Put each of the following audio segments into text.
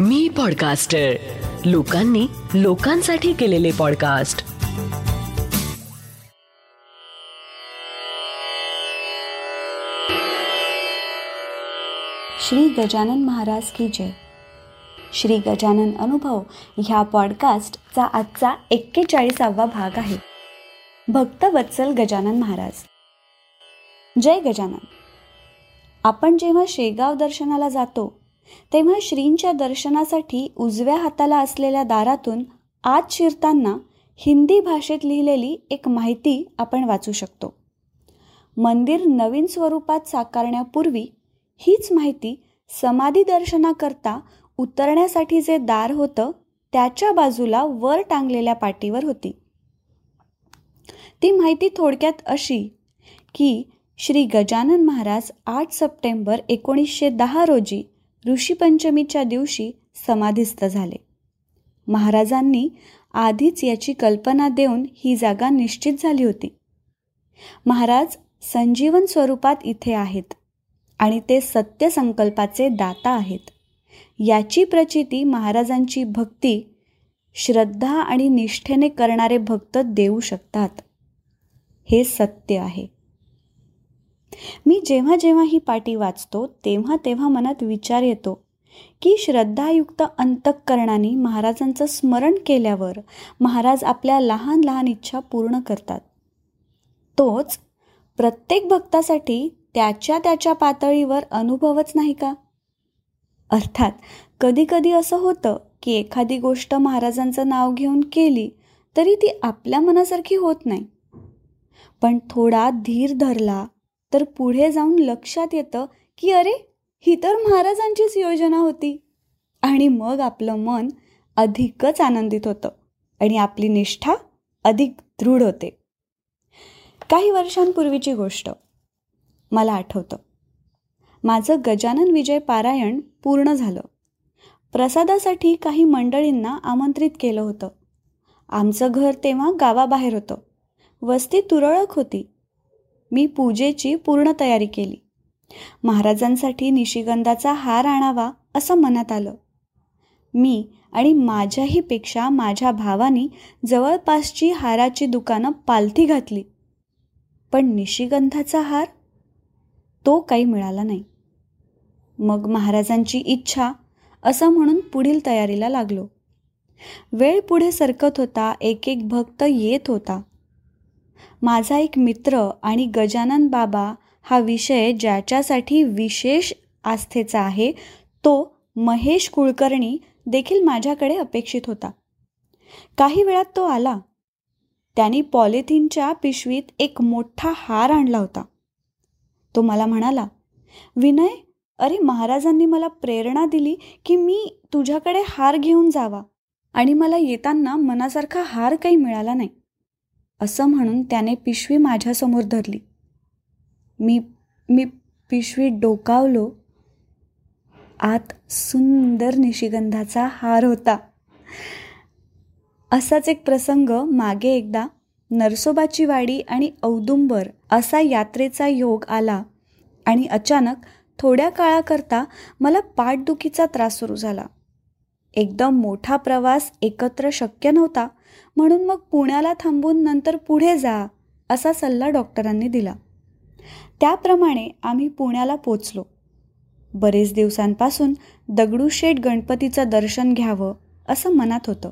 मी podcaster लोकांनी लोकांसाठी केलेले पॉडकास्ट श्री गजानन महाराज की जय. श्री गजानन अनुभव ह्या पॉडकास्टचा आजचा एक्केचाळीसावा भाग आहे. भक्त वत्सल गजानन महाराज. जय गजानन. आपण जेव्हा शेगाव दर्शनाला जातो तेव्हा श्रींच्या दर्शनासाठी उजव्या हाताला असलेल्या दारातून आत शिरताना हिंदी भाषेत लिहिलेली एक माहिती आपण वाचू शकतो. मंदिर नवीन स्वरूपात साकारण्यापूर्वी हीच माहिती समाधी दर्शनाकरता उतरण्यासाठी जे दार होतं त्याच्या बाजूला वर टांगलेल्या पाटीवर होती. ती माहिती थोडक्यात अशी की श्री गजानन महाराज आठ सप्टेंबर एकोणीसशे दहा रोजी ऋषीपंचमीच्या दिवशी समाधीस्थ झाले. महाराजांनी आधीच याची कल्पना देऊन ही जागा निश्चित झाली होती. महाराज संजीवन स्वरूपात इथे आहेत आणि ते सत्य संकल्पाचे दाता आहेत. याची प्रचिती महाराजांची भक्ती श्रद्धा आणि निष्ठेने करणारे भक्त देऊ शकतात. हे सत्य आहे. मी जेव्हा जेव्हा ही पाटी वाचतो तेव्हा तेव्हा मनात विचार येतो की श्रद्धायुक्त अंतःकरणाने महाराजांचं स्मरण केल्यावर महाराज आपल्या लहान लहान इच्छा पूर्ण करतात. तोच प्रत्येक भक्तासाठी त्याच्या त्याच्या पातळीवर अनुभवच नाही का? अर्थात कधीकधी असं होतं की एखादी गोष्ट महाराजांचं नाव घेऊन केली तरी ती आपल्या मनासारखी होत नाही. पण थोडा धीर धरला तर पुढे जाऊन लक्षात येतं की अरे ही तर महाराजांचीच योजना होती. आणि मग आपलं मन अधिकच आनंदित होतं आणि आपली निष्ठा अधिक दृढ होते. काही वर्षांपूर्वीची गोष्ट मला आठवतं. माझं गजानन विजय पारायण पूर्ण झालं. प्रसादासाठी काही मंडळींना आमंत्रित केलं होतं. आमचं घर तेव्हा गावाबाहेर होतं. वस्ती तुरळक होती. मी पूजेची पूर्ण तयारी केली. महाराजांसाठी निशिगंधाचा हार आणावा असं मनात आलं. मी आणि माझ्याहीपेक्षा माझ्या भावानी जवळपासची हाराची दुकानं पालथी घातली. पण निशिगंधाचा हार? तो काही मिळाला नाही. मग महाराजांची इच्छा असं म्हणून पुढील तयारीला लागलो. वेळ पुढे सरकत होता एक एक भक्त येत होता. माझा एक मित्र आणि गजानन बाबा हा विषय ज्याच्यासाठी विशेष आस्थेचा आहे तो महेश कुलकर्णी देखील माझ्याकडे अपेक्षित होता. काही वेळात तो आला. त्यांनी पॉलिथिनच्या पिशवीत एक मोठा हार आणला होता. तो मला म्हणाला विनय अरे महाराजांनी मला प्रेरणा दिली की मी तुझ्याकडे हार घेऊन जावा आणि मला येताना मनासारखा हार काही मिळाला नाही. असं म्हणून त्याने पिशवी माझ्यासमोर धरली. मी मी पिशवी डोकावलो. आत सुंदर निशिगंधाचा हार होता. असाच एक प्रसंग मागे एकदा नरसोबाची वाडी आणि औदुंबर असा यात्रेचा योग आला आणि अचानक थोड्या काळाकरता मला पाठदुखीचा त्रास सुरू झाला. एकदम मोठा प्रवास एकत्र शक्य नव्हता. म्हणून मग पुण्याला थांबून नंतर पुढे जा असा सल्ला डॉक्टरांनी दिला. त्याप्रमाणे आम्ही पुण्याला पोचलो. बरेच दिवसांपासून दगडूशेठ गणपतीचं दर्शन घ्यावं असं मनात होतं.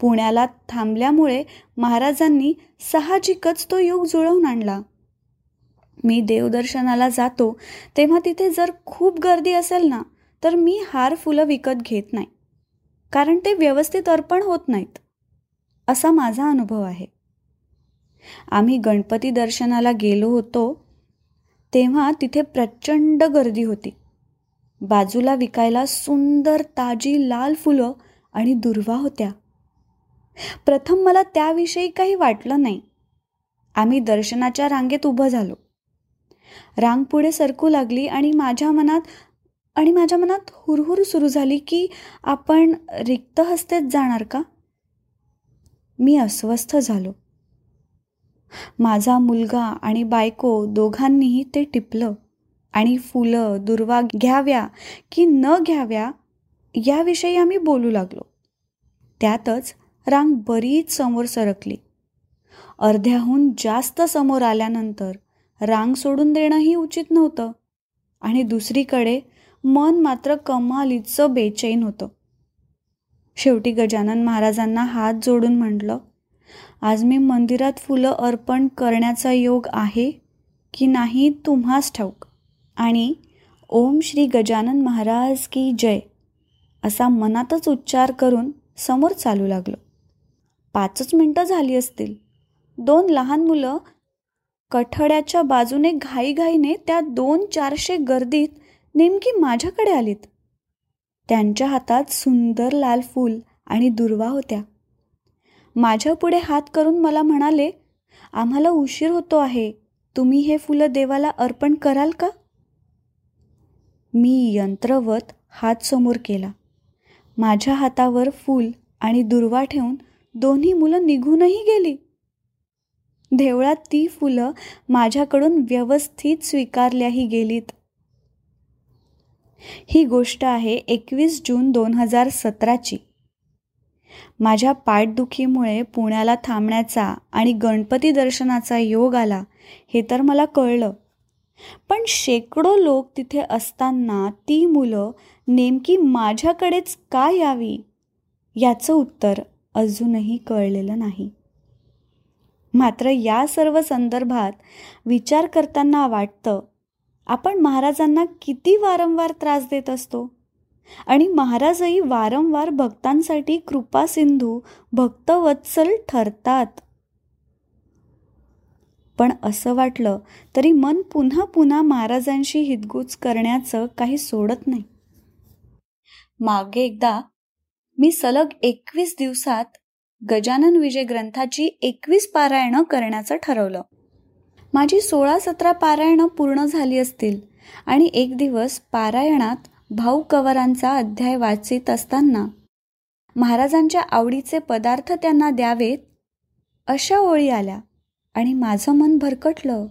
पुण्याला थांबल्यामुळे महाराजांनी साहजिकच तो योग जुळवून आणला. मी देवदर्शनाला जातो तेव्हा तिथे जर खूप गर्दी असेल ना तर मी हार फुलं विकत घेत नाही. कारण ते व्यवस्थित अर्पण होत नाहीत. असा माझा अनुभव आहे. आम्ही गणपती दर्शनाला गेलो होतो तेव्हा तिथे प्रचंड गर्दी होती. बाजूला विकायला सुंदर ताजी लाल फुलं आणि दुर्वा होत्या. प्रथम मला त्याविषयी काही वाटलं नाही. आम्ही दर्शनाच्या रांगेत उभं झालो. रांग पुढे सरकू लागली आणि माझ्या मनात आणि माझ्या मनात हुरहुर सुरू झाली की आपण रिक्त हस्तेच जाणार का? मी अस्वस्थ झालो. माझा मुलगा आणि बायको दोघांनीही ते टिपलं आणि फुलं दुर्वा घ्याव्या की न घ्याव्या याविषयी आम्ही बोलू लागलो. त्यातच रांग बरीच समोर सरकली. अर्ध्याहून जास्त समोर आल्यानंतर रांग सोडून देणंही उचित नव्हतं आणि दुसरीकडे मन मात्र कमालीचं बेचैन होतं. शेवटी गजानन महाराजांना हात जोडून म्हटलं आज मी मंदिरात फुलं अर्पण करण्याचा योग आहे की नाही तुम्हाच ठाऊक. आणि ओम श्री गजानन महाराज की जय असा मनातच उच्चार करून समोर चालू लागलो. पाचच मिनटं झाली असतील. दोन लहान मुलं कठड्याच्या बाजूने घाईघाईने त्या दोन चारशे गर्दीत नेमकी माझ्याकडे आलीत. त्यांच्या हातात सुंदर लाल फूल आणि दुर्वा होत्या. माझ्या पुढे हात करून मला म्हणाले आम्हाला उशीर होतो आहे. तुम्ही हे फुलं देवाला अर्पण कराल का? मी यंत्रवत हात समोर केला. माझ्या हातावर फूल आणि दुर्वा ठेवून दोन्ही मुलं निघूनही गेली. देवळात ती फुलं माझ्याकडून व्यवस्थित स्वीकारल्याही गेलीत. ही गोष्ट आहे एकवीस जून दोन हजार सतराची. माझ्या पाठदुखीमुळे पुण्याला थांबण्याचा आणि गणपती दर्शनाचा योग आला हे तर मला कळलं. पण शेकडो लोक तिथे असताना ती मुलं नेमकी माझ्याकडेच का यावी? याचं उत्तर अजूनही कळलेलं नाही. मात्र या सर्व संदर्भात विचार करताना वाटतं आपण महाराजांना किती वारंवार त्रास देत असतो? आणि महाराजही वारंवार भक्तांसाठी कृपासिंधू भक्तवत्सल ठरतात. पण असं वाटलं तरी मन पुन्हा पुन्हा महाराजांशी हितगुज करण्याचं काही सोडत नाही. मागे एकदा मी सलग एकवीस दिवसात गजानन विजय ग्रंथाची एकवीस पारायणं करण्याचं ठरवलं. माझी सोळा सतरा पारायणं पूर्ण झाली असतील आणि एक दिवस पारायणात भाऊ कवरांचा अध्याय वाचित असताना महाराजांच्या आवडीचे पदार्थ त्यांना द्यावेत अशा ओळी आल्या आणि माझं मन भरकटलं.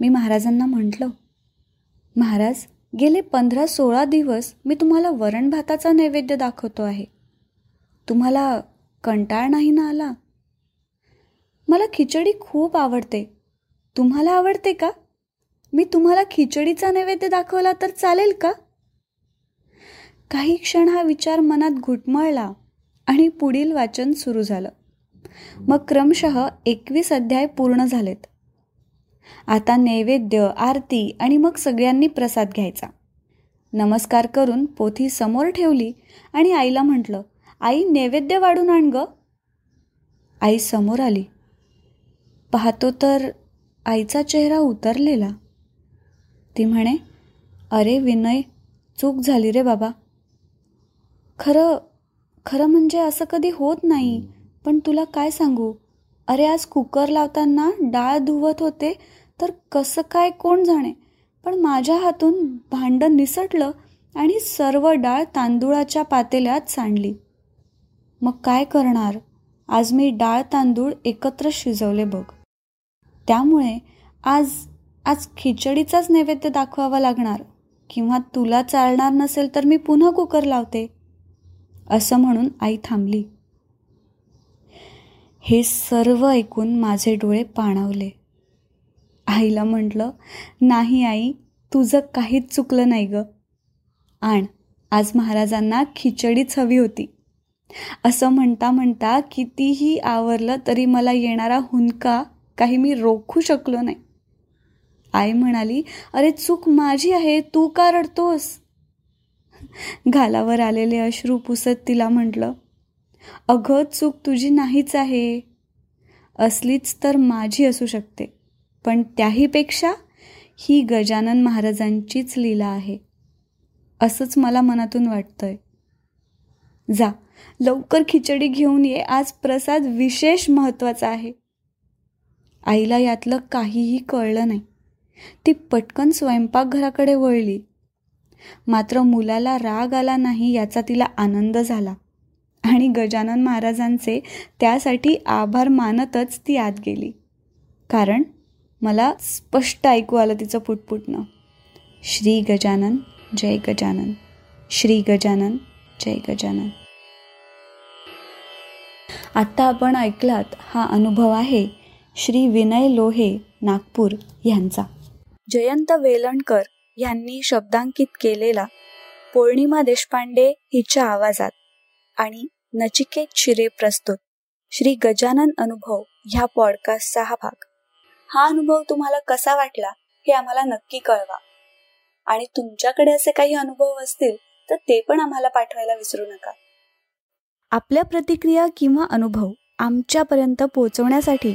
मी महाराजांना म्हटलं महाराज गेले पंधरा सोळा दिवस मी तुम्हाला वरण भाताचा नैवेद्य दाखवतो आहे. तुम्हाला कंटाळ नाही ना आला? मला खिचडी खूप आवडते. तुम्हाला आवडते का? मी तुम्हाला खिचडीचा नैवेद्य दाखवला तर चालेल का? काही क्षण हा विचार मनात घुटमळला आणि पुढील वाचन सुरू झालं. मग क्रमशः एकवीस अध्याय पूर्ण झालेत. आता नैवेद्य आरती आणि मग सगळ्यांनी प्रसाद घ्यायचा. नमस्कार करून पोथी समोर ठेवली आणि आईला म्हटलं आई नैवेद्य वाढून आण ग. आई समोर आली. पाहतो तर आईचा चेहरा उतरलेला. ती म्हणे अरे विनय चूक झाली रे बाबा. खरं खरं म्हणजे असं कधी होत नाही पण तुला काय सांगू? अरे आज कुकर लावताना डाळ धुवत होते तर कसं काय कोण जाणे? पण माझ्या हातून भांडं निसटलं आणि सर्व डाळ तांदूळाच्या पातेल्यात सांडली. मग काय करणार? आज मी डाळ तांदूळ एकत्र शिजवले बघ. त्यामुळे आज आज खिचडीचाच नैवेद्य दाखवावा लागणार. किंवा तुला चालणार नसेल तर मी पुन्हा कुकर लावते असं म्हणून आई थांबली. हे सर्व ऐकून माझे डोळे पाणावले. आईला म्हटलं नाही आई तुझं काहीच चुकलं नाही ग. आण आज महाराजांना खिचडीच हवी होती. असं म्हणता म्हणता कितीही आवरलं तरी मला येणारा हुंका काही मी रोखू शकलो नाही. आई म्हणाली अरे चूक माझी आहे तू का रडतोस? घालावर आलेले अश्रू पुसत तिला म्हटलं अगं चूक तुझी नाहीच आहे. असलीच तर माझी असू शकते पण त्याहीपेक्षा ही गजानन महाराजांचीच लीला आहे. असंच मला मनातून वाटतंय. जा लवकर खिचडी घेऊन ये. आज प्रसाद विशेष महत्त्वाचा आहे. आईला यातलं काहीही कळलं नाही. ती पटकन स्वयंपाकघराकडे वळली. मात्र मुलाला राग आला नाही याचा तिला आनंद झाला. आणि गजानन महाराजांचे त्यासाठी आभार मानतच ती आत गेली. कारण मला स्पष्ट ऐकू आलं तिचं पुटपुटणं. श्री गजानन जय गजानन. श्री गजानन जय गजानन. आत्ता आपण ऐकलात हा अनुभव आहे श्री विनय लोहे नागपूर यांचा. जयंत वेलणकर यांनी शब्दांकित केलेला पौर्णिमा देशपांडे हिच्या आवाजात आणि नचिकेत शिरे प्रस्तुत. श्री गजानन अनुभव ह्या पॉडकास्टचा हा भाग. हा अनुभव तुम्हाला कसा वाटला हे आम्हाला नक्की कळवा. आणि तुमच्याकडे असे काही अनुभव असतील तर ते पण आम्हाला पाठवायला विसरू नका. आपल्या प्रतिक्रिया किंवा अनुभव आमच्यापर्यंत पोहोचवण्यासाठी